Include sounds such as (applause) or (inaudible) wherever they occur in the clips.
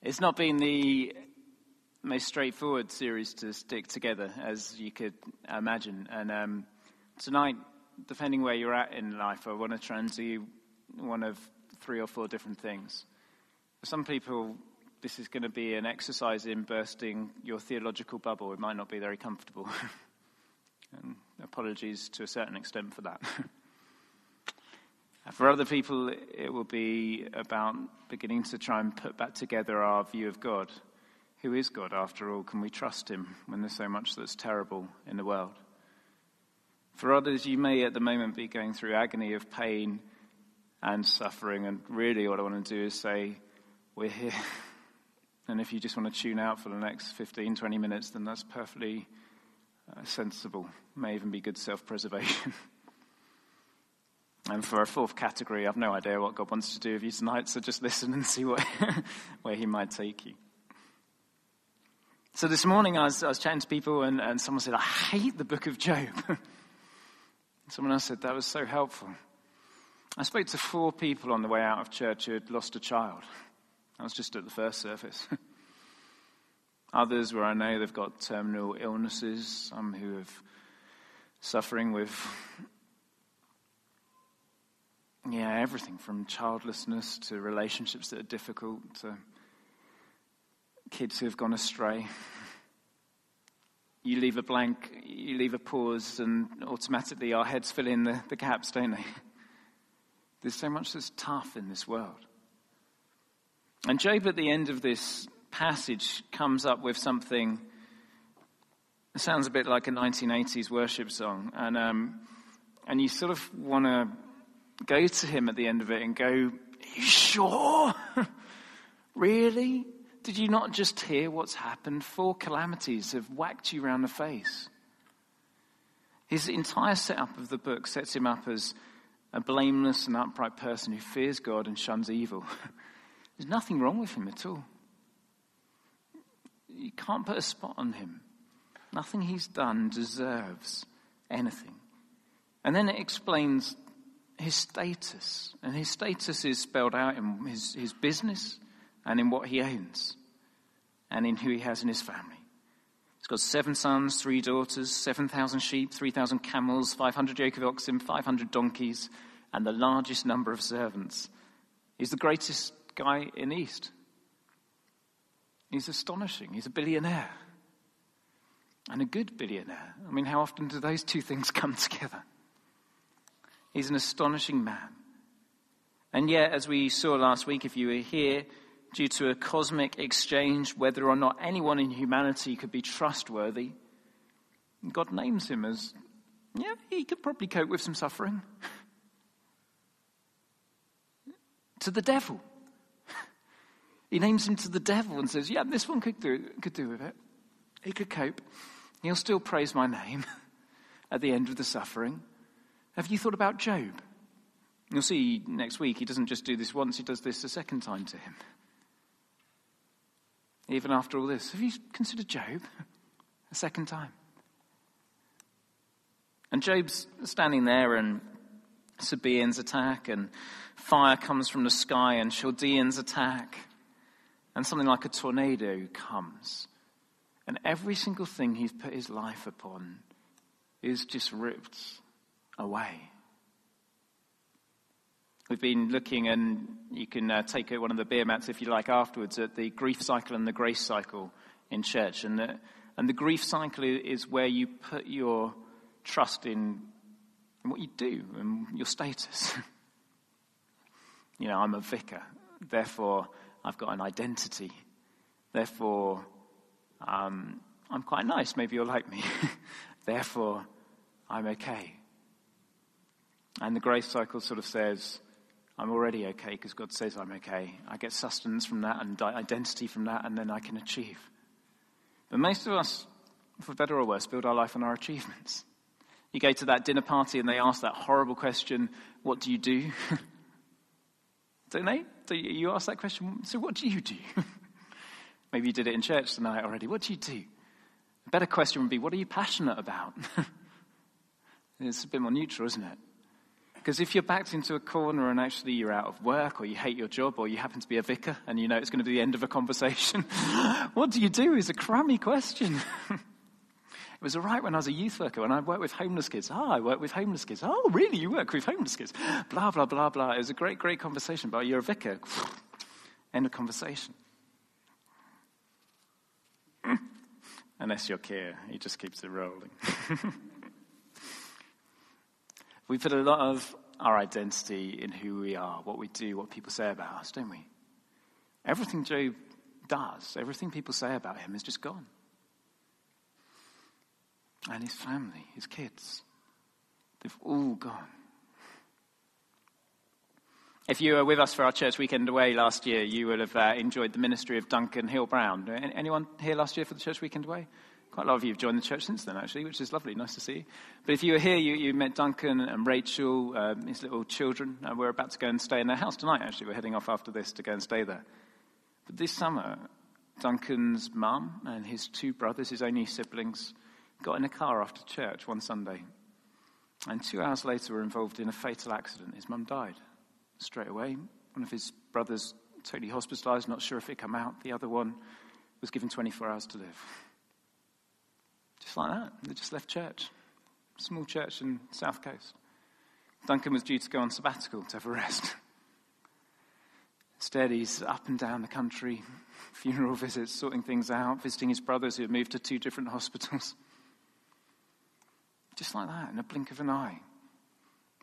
It's not been the most straightforward series to stick together, as you could imagine. And um, tonight, depending where you're at in life, I want to try and do one of three or four different things. For some people, this is going to be an exercise in bursting your theological bubble. It might not be very comfortable. (laughs) and apologies to a certain extent for that. (laughs) For other people, it will be about beginning to try and put back together our view of God. Who is God, after all? Can we trust Him when there's so much that's terrible in the world? For others, you may at the moment be going through agony of pain and suffering, and really what I want to do is say, We're here. (laughs) And if you just want to tune out for the next 15, 20 minutes, then that's perfectly uh, sensible. May even be good self preservation. (laughs) And for a fourth category, I've no idea what God wants to do with you tonight, so just listen and (laughs) see what, where He might take you. So this morning I was, I was chatting to people, and, and someone said, I hate the book of Job. (laughs) someone else said, That was so helpful. I spoke to four people on the way out of church who had lost a child. I was just at the first service. (laughs) Others where I know they've got terminal illnesses, some who have suffering with yeah, everything from childlessness to relationships that are difficult to kids who have gone astray. You leave a blank, you leave a pause, and automatically our heads fill in the, the gaps, don't they? There's so much that's tough in this world. And Job, at the end of this passage, comes up with something that sounds a bit like a 1980s worship song. And, um, and you sort of want to go to him at the end of it and go, Are you sure? (laughs) really? Did you not just hear what's happened? Four calamities have whacked you round the face. His entire setup of the book sets him up as a blameless and upright person who fears God and shuns evil. (laughs) There's nothing wrong with him at all. You can't put a spot on him. Nothing he's done deserves anything. And then it explains his status. And his status is spelled out in his, his business and in what he owns and in who he has in his family. He's got seven sons, three daughters, 7,000 sheep, 3,000 camels, 500 yoke of oxen, 500 donkeys, and the largest number of servants. He's the greatest guy in East. He's astonishing. He's a billionaire. And a good billionaire. I mean, how often do those two things come (laughs) together? He's an astonishing man. And yet, as we saw last week, if you were here, due to a cosmic exchange, whether or not anyone in humanity could be trustworthy, God names him as, yeah, he could probably cope with some suffering. (laughs) to the devil. (laughs) He names him to the devil and says, yeah, this one could do, could do with it. He could cope. He'll still praise my name (laughs) at the end of the suffering. Have you thought about Job? You'll see next week, he doesn't just do this once, he does this a second time to him. Even after all this, have you considered Job a second time? And Job's standing there, and Sabaeans attack, and fire comes from the sky, and Chaldeans attack, and something like a tornado comes. And every single thing he's put his life upon is just ripped away. We've been looking, and you can uh, take one of the beer mats if you like afterwards, at the grief cycle and the grace cycle in church. And the, and the grief cycle is where you put your trust in, in what you do and your status. (laughs) you know, I'm a vicar, therefore I've got an identity. Therefore, um, I'm quite nice. Maybe you'll like me. (laughs) therefore, I'm okay. And the grace cycle sort of says, I'm already okay because God says I'm okay. I get sustenance from that and identity from that, and then I can achieve. But most of us, for better or worse, build our life on our achievements. You go to that dinner party and they ask that horrible question, What do you do? (laughs) Don't they? Do you ask that question, So what do you do? (laughs) Maybe you did it in church tonight already. What do you do? A better question would be, What are you passionate about? (laughs) it's a bit more neutral, isn't it? Because if you're backed into a corner and actually you're out of work or you hate your job or you happen to be a vicar and you know it's going to be the end of a conversation, (laughs) what do you do is a crummy question. (laughs) it was all right when I was a youth worker, when I worked with homeless kids. Oh, I work with homeless kids. Oh, really? You work with homeless kids? Blah, blah, blah, blah. It was a great, great conversation, but you're a vicar. (sniffs) End of conversation. (sniffs) Unless you're Keir, he just keeps it rolling. (laughs) we put a lot of our identity in who we are, what we do, what people say about us, don't we? Everything Job does, everything people say about him is just gone. And his family, his kids, they've all gone. If you were with us for our church weekend away last year, you will have uh, enjoyed the ministry of Duncan Hill Brown. Anyone here last year for the church weekend away? Quite a lot of you have joined the church since then, actually, which is lovely. Nice to see you. But if you were here, you, you met Duncan and Rachel, um, his little children. Uh, we're about to go and stay in their house tonight, actually. We're heading off after this to go and stay there. But this summer, Duncan's mum and his two brothers, his only siblings, got in a car after church one Sunday. And two hours later, were involved in a fatal accident. His mum died straight away. One of his brothers totally hospitalized, not sure if it come out. The other one was given 24 hours to live. Just like that. They just left church. Small church in South Coast. Duncan was due to go on sabbatical to have a rest. Instead, he's up and down the country, funeral visits, sorting things out, visiting his brothers who had moved to two different hospitals. Just like that, in a blink of an eye.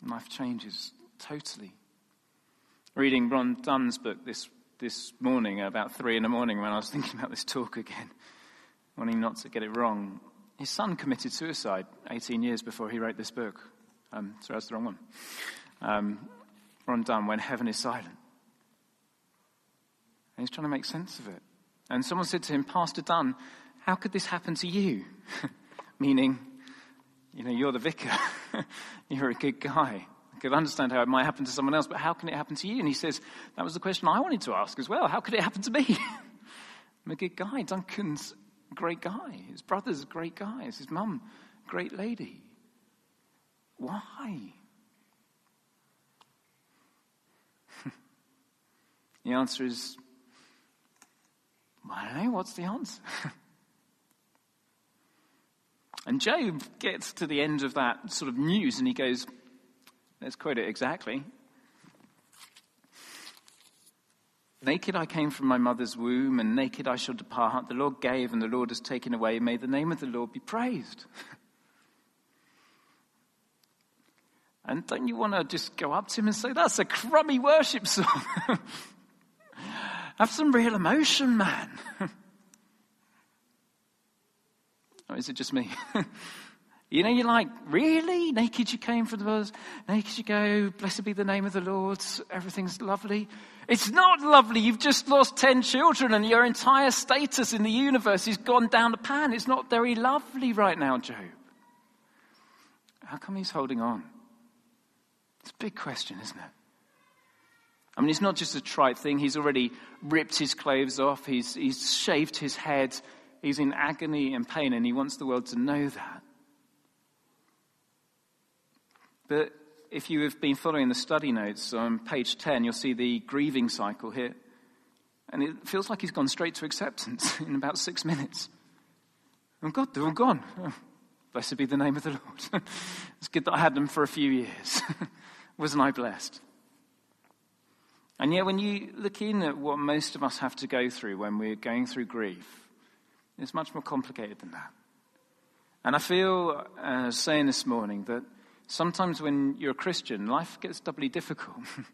Life changes totally reading Ron Dunn's book this, this morning, about three in the morning, when I was thinking about this talk again, wanting not to get it wrong. His son committed suicide 18 years before he wrote this book. Um, sorry, that's the wrong one. Um, Ron Dunn, When Heaven is Silent. And he's trying to make sense of it. And someone said to him, Pastor Dunn, how could this happen to you? (laughs) Meaning, you know, you're the vicar. (laughs) you're a good guy. I could understand how it might happen to someone else, but how can it happen to you? And he says, That was the question I wanted to ask as well. How could it happen to me? (laughs) I'm a good guy. Duncan's great guy. His brother's a great guys. His mum, great lady. Why? (laughs) the answer is, I don't know. What's the answer? (laughs) and Job gets to the end of that sort of news and he goes, Let's quote it exactly. Naked I came from my mother's womb, and naked I shall depart. The Lord gave, and the Lord has taken away. May the name of the Lord be praised. (laughs) And don't you want to just go up to him and say, That's a crummy worship song? (laughs) Have some real emotion, man. (laughs) or is it just me? You know, you're like, really? Naked you came from the world, naked you go, blessed be the name of the Lord, everything's lovely. It's not lovely. You've just lost 10 children and your entire status in the universe has gone down the pan. It's not very lovely right now, Job. How come he's holding on? It's a big question, isn't it? I mean, it's not just a trite thing. He's already ripped his clothes off, he's, he's shaved his head, he's in agony and pain, and he wants the world to know that. But if you have been following the study notes on page 10, you'll see the grieving cycle here. And it feels like he's gone straight to acceptance (laughs) in about six minutes. Oh God, they're all gone. Oh, (laughs) blessed be the name of the Lord. (laughs) it's good that I had them for a few years. Wasn't I blessed? And yet, when you look in at what most of us have to go through when we're going through grief, it's much more complicated than that. And I feel, uh, saying this morning, that sometimes when you're a Christian, life gets doubly difficult. (laughs)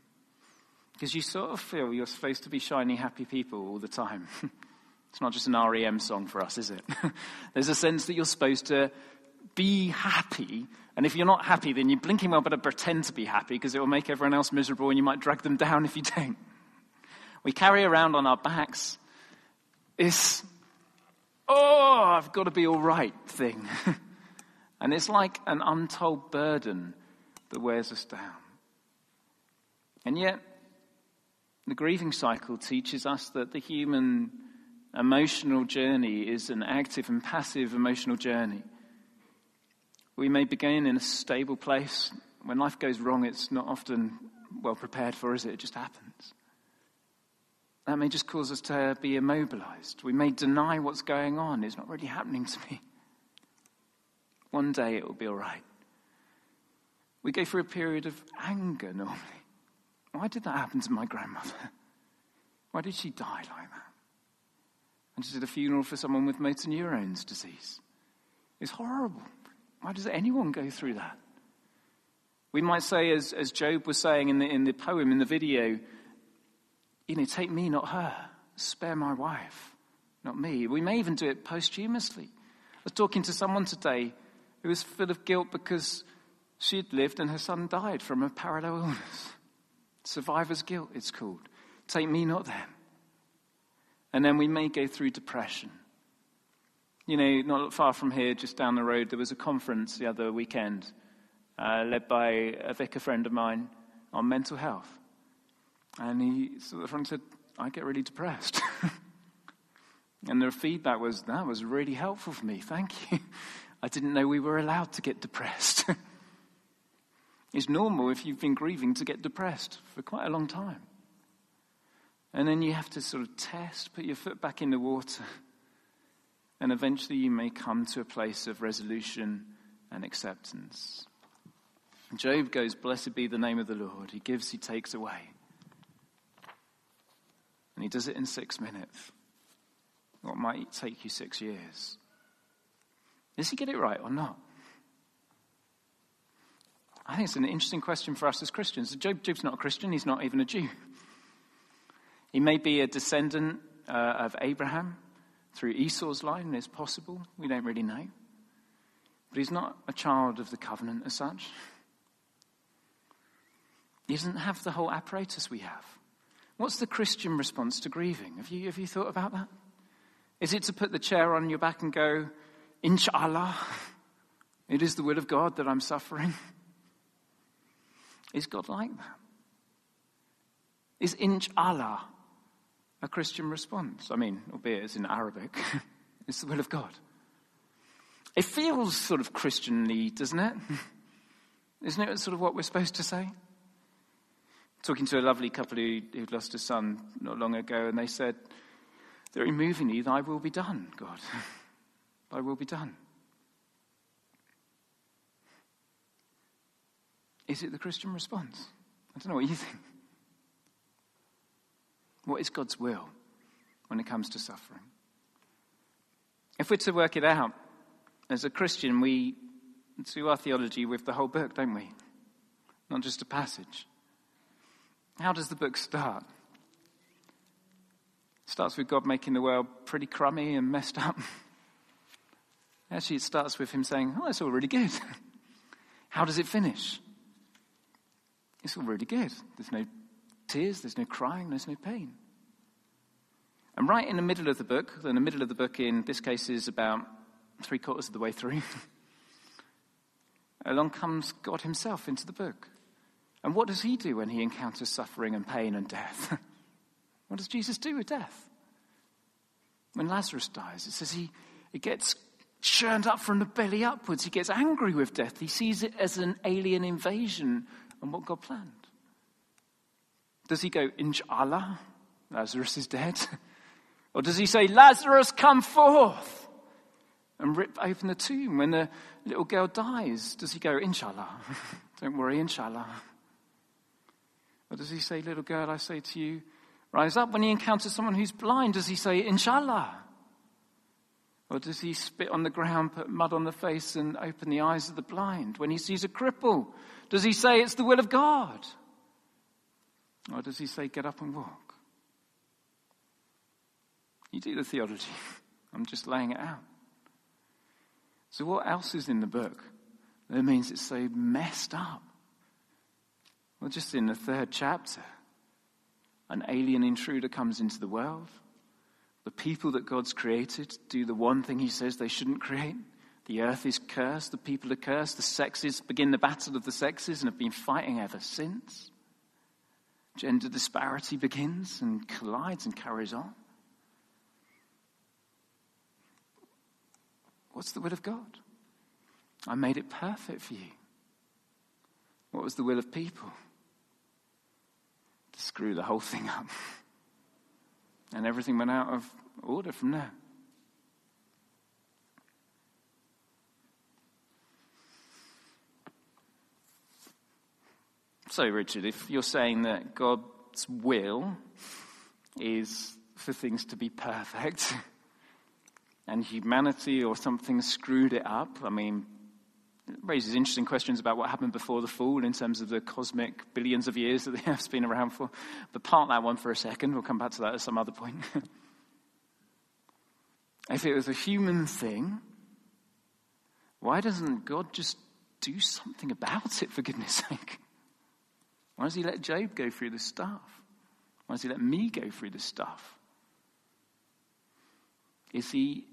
because you sort of feel you're supposed to be shiny, happy people all the time. (laughs) it's not just an REM song for us, is it? (laughs) There's a sense that you're supposed to be happy. And if you're not happy, then you're blinking well better pretend to be happy because it will make everyone else miserable and you might drag them down if you don't. We carry around on our backs this, oh, I've got to be all right thing. And it's like an untold burden that wears us down. And yet, the grieving cycle teaches us that the human emotional journey is an active and passive emotional journey. We may begin in a stable place, when life goes wrong, it's not often well prepared for, is it? It just happens. That may just cause us to be immobilized. We may deny what's going on. It's not really happening to me. One day it will be all right. We go through a period of anger normally. Why did that happen to my grandmother? Why did she die like that? And she did a funeral for someone with motor neurones disease. It's horrible. Why does anyone go through that? We might say, as, as Job was saying in the, in the poem, in the video, you know, take me, not her. Spare my wife, not me. We may even do it posthumously. I was talking to someone today who was full of guilt because she had lived and her son died from a parallel illness. Survivor's guilt, it's called. Take me, not them. And then we may go through depression. You know, not far from here, just down the road, there was a conference the other weekend uh, led by a vicar friend of mine on mental health. And he sort of front said, I get really depressed. (laughs) and their feedback was, that was really helpful for me. Thank you. I didn't know we were allowed to get depressed. (laughs) it's normal if you've been grieving to get depressed for quite a long time. And then you have to sort of test, put your foot back in the water. And eventually you may come to a place of resolution and acceptance. Job goes, Blessed be the name of the Lord. He gives, he takes away. And he does it in six minutes. What might take you six years? Does he get it right or not? I think it's an interesting question for us as Christians. Job, Job's not a Christian, he's not even a Jew. He may be a descendant uh, of Abraham through Esau's line, it's possible. We don't really know. But he's not a child of the covenant as such. He doesn't have the whole apparatus we have. What's the Christian response to grieving? Have you, have you thought about that? Is it to put the chair on your back and go, Inshallah, it is the will of God that I'm suffering? Is God like that? Is Inshallah a Christian response? I mean, albeit it's in Arabic, (laughs) it's the will of God. It feels sort of Christianly, doesn't it? (laughs) Isn't it sort of what we're supposed to say? talking to a lovely couple who, who'd lost a son not long ago, and they said, Very movingly, thy will be done, God. (laughs) thy will be done. Is it the Christian response? I don't know what you think. What is God's will when it comes to suffering? If we're to work it out, as a Christian, we do our theology with the whole book, don't we? Not just a passage. How does the book start? It starts with God making the world pretty crummy and messed up. (laughs) Actually, it starts with him saying, Oh, it's all really good. (laughs) How does it finish? It's all really good. There's no tears, there's no crying, there's no pain. And right in the middle of the book, in the middle of the book in this case is about three quarters of the way through, (laughs) along comes God Himself into the book. And what does he do when he encounters suffering and pain and death? (laughs) what does Jesus do with death? When Lazarus dies, it says he, he gets churned up from the belly upwards. He gets angry with death. He sees it as an alien invasion and what God planned. Does he go, Inshallah, Lazarus is dead? (laughs) or does he say, Lazarus, come forth? And rip open the tomb when the little girl dies. Does he go, Inshallah? (laughs) Don't worry, Inshallah. Or does he say, Little girl, I say to you, rise up? When he encounters someone who's blind, does he say, Inshallah? Or does he spit on the ground, put mud on the face, and open the eyes of the blind? When he sees a cripple, does he say, It's the will of God? Or does he say, Get up and walk? You do the theology. (laughs) I'm just laying it out. So, what else is in the book that means it's so messed up? Well, just in the third chapter, an alien intruder comes into the world. The people that God's created do the one thing he says they shouldn't create. The earth is cursed, the people are cursed, the sexes begin the battle of the sexes and have been fighting ever since. Gender disparity begins and collides and carries on. What's the will of God? I made it perfect for you. What was the will of people? To screw the whole thing up. (laughs) And everything went out of order from there. So, Richard, if you're saying that God's will is for things to be perfect, (laughs) and humanity or something screwed it up, I mean, raises interesting questions about what happened before the fall in terms of the cosmic billions of years that the Earth's (laughs) been around for. But park that one for a second. We'll come back to that at some other point. (laughs) if it was a human thing, why doesn't God just do something about it, for goodness sake? Why does he let Job go through this stuff? Why does he let me go through this stuff? Is he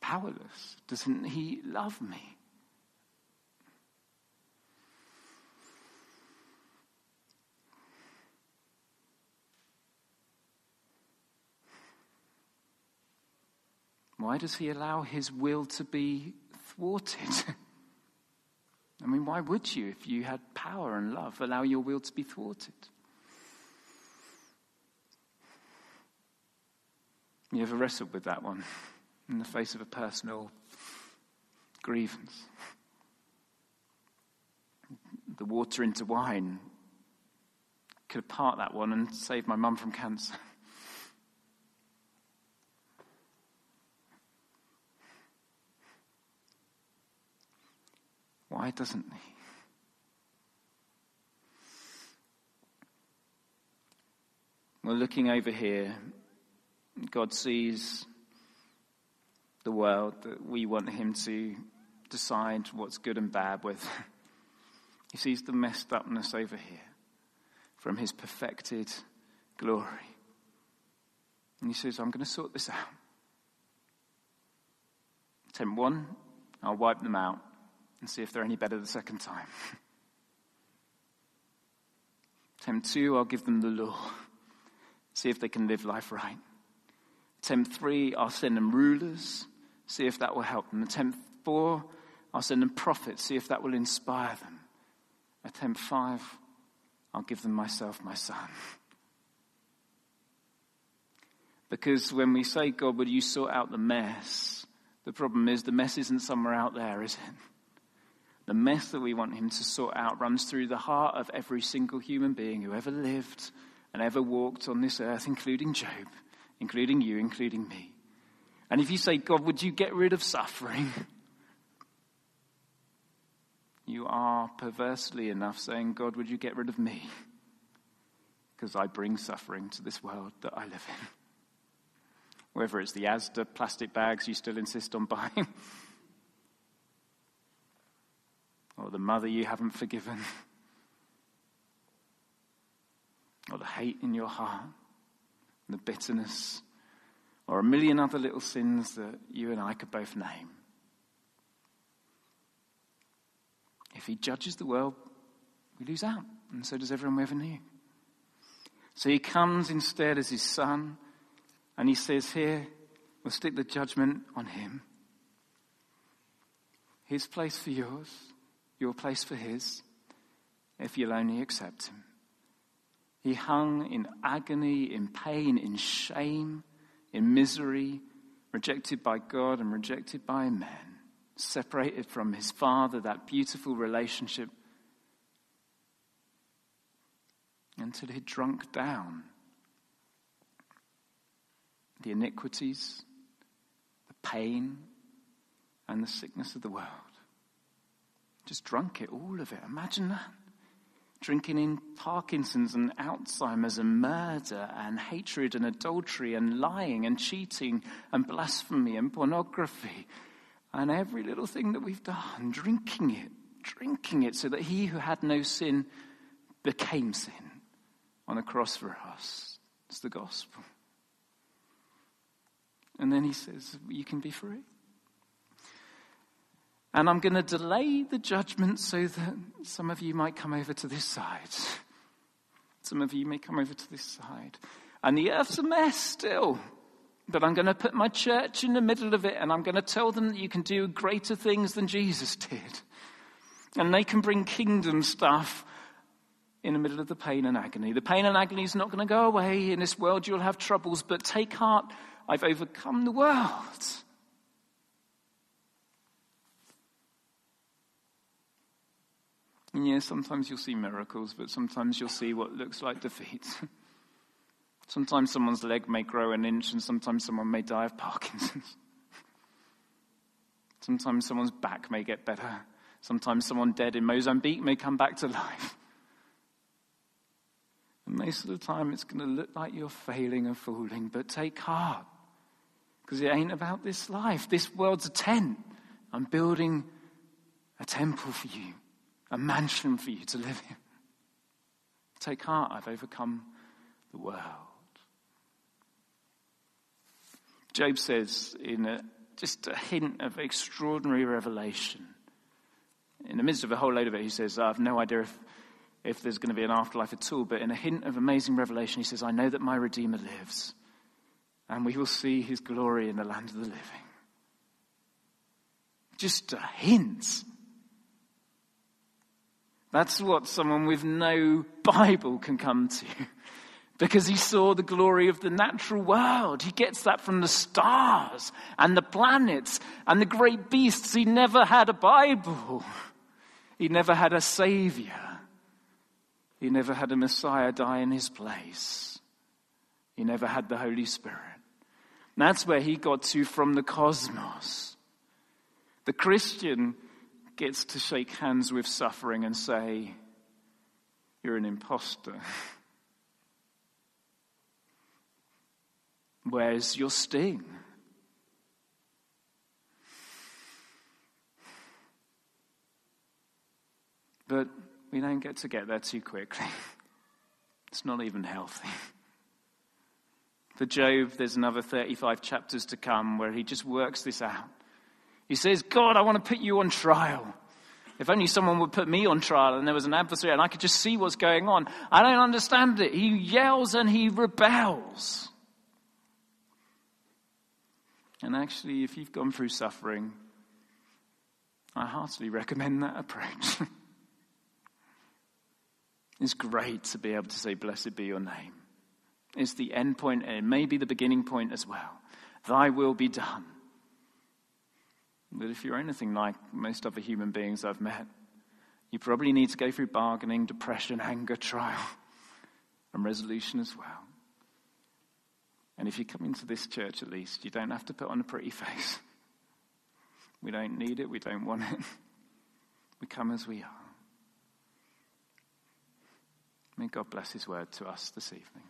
powerless? Doesn't he love me? Why does he allow his will to be thwarted? (laughs) I mean, why would you, if you had power and love, allow your will to be thwarted? You ever wrestled with that one (laughs) in the face of a personal grievance? The water into wine could have part that one and saved my mum from cancer. (laughs) Why doesn't he? Well, looking over here, God sees the world that we want him to decide what's good and bad with. (laughs) He sees the messed upness over here from his perfected glory. And he says, I'm going to sort this out. Attempt one, I'll wipe them out and see if they're any better the second time. (laughs) Attempt two, I'll give them the law, see if they can live life right. Attempt three, I'll send them rulers, see if that will help them. Attempt four, I'll send them prophets, see if that will inspire them. Attempt five, I'll give them myself, my son. (laughs) Because when we say, God, would you sort out the mess? The problem is the mess isn't somewhere out there, is it? The mess that we want him to sort out runs through the heart of every single human being who ever lived and ever walked on this earth, including Job, including you, including me. And if you say, God, would you get rid of suffering? You are perversely enough saying, God, would you get rid of me? Because I bring suffering to this world that I live in. Whether it's the Asda plastic bags you still insist on (laughs) buying or the mother you haven't forgiven, or the hate in your heart, the bitterness, or a million other little sins that you and I could both name. If he judges the world, we lose out, and so does everyone we ever knew. So he comes instead as his son, and he says, Here, we'll stick the judgment on him. His place for yours your place for his, if you'll only accept him. He hung in agony, in pain, in shame, in misery, rejected by God and rejected by men, separated from his Father, that beautiful relationship, until he drunk down the iniquities, the pain, and the sickness of the world. Just drunk it, all of it. Imagine that. Drinking in Parkinson's and Alzheimer's and murder and hatred and adultery and lying and cheating and blasphemy and pornography and every little thing that we've done. Drinking it, drinking it so that he who had no sin became sin on the cross for us. It's the gospel. And then he says, You can be free. And I'm going to delay the judgment so that some of you might come over to this side. Some of you may come over to this side. And the earth's a mess still. But I'm going to put my church in the middle of it and I'm going to tell them that you can do greater things than Jesus did. And they can bring kingdom stuff in the middle of the pain and agony. The pain and agony is not going to go away. In this world, you'll have troubles, but take heart, I've overcome the world. And yeah, sometimes you'll see miracles, but sometimes you'll see what looks like defeat. (laughs) sometimes someone's leg may grow an inch, and sometimes someone may die of Parkinson's. (laughs) sometimes someone's back may get better. Sometimes someone dead in Mozambique may come back to life. (laughs) And most of the time, it's going to look like you're failing and falling, but take heart. Because it ain't about this life. This world's a tent. I'm building a temple for you a mansion for you to live in. Take heart, I've overcome the world. Job says in a, just a hint of extraordinary revelation. In the midst of a whole load of it, he says, I have no idea if, if there's going to be an afterlife at all, but in a hint of amazing revelation, he says, I know that my Redeemer lives, and we will see his glory in the land of the living. Just a hint that's what someone with no Bible can come to. Because he saw the glory of the natural world. He gets that from the stars and the planets and the great beasts. He never had a Bible. He never had a Savior. He never had a Messiah die in his place. He never had the Holy Spirit. that's where he got to from the cosmos. The Christian gets to shake hands with suffering and say, You're an impostor. (laughs) Where's your sting? But we don't get to get there too quickly. (laughs) It's not even healthy. (laughs) For Job, there's another 35 chapters to come where he just works this out. He says, God, I want to put you on trial. If only someone would put me on trial and there was an adversary and I could just see what's going on. I don't understand it. He yells and he rebels. And actually, if you've gone through suffering, I heartily recommend that approach. (laughs) it's great to be able to say, Blessed be your name. It's the end point and maybe the beginning point as well. Thy will be done that if you're anything like most other human beings I've met, you probably need to go through bargaining, depression, anger, trial, and resolution as well. And if you come into this church at least, you don't have to put on a pretty face. We don't need it, we don't want it. We come as we are. May God bless His word to us this evening.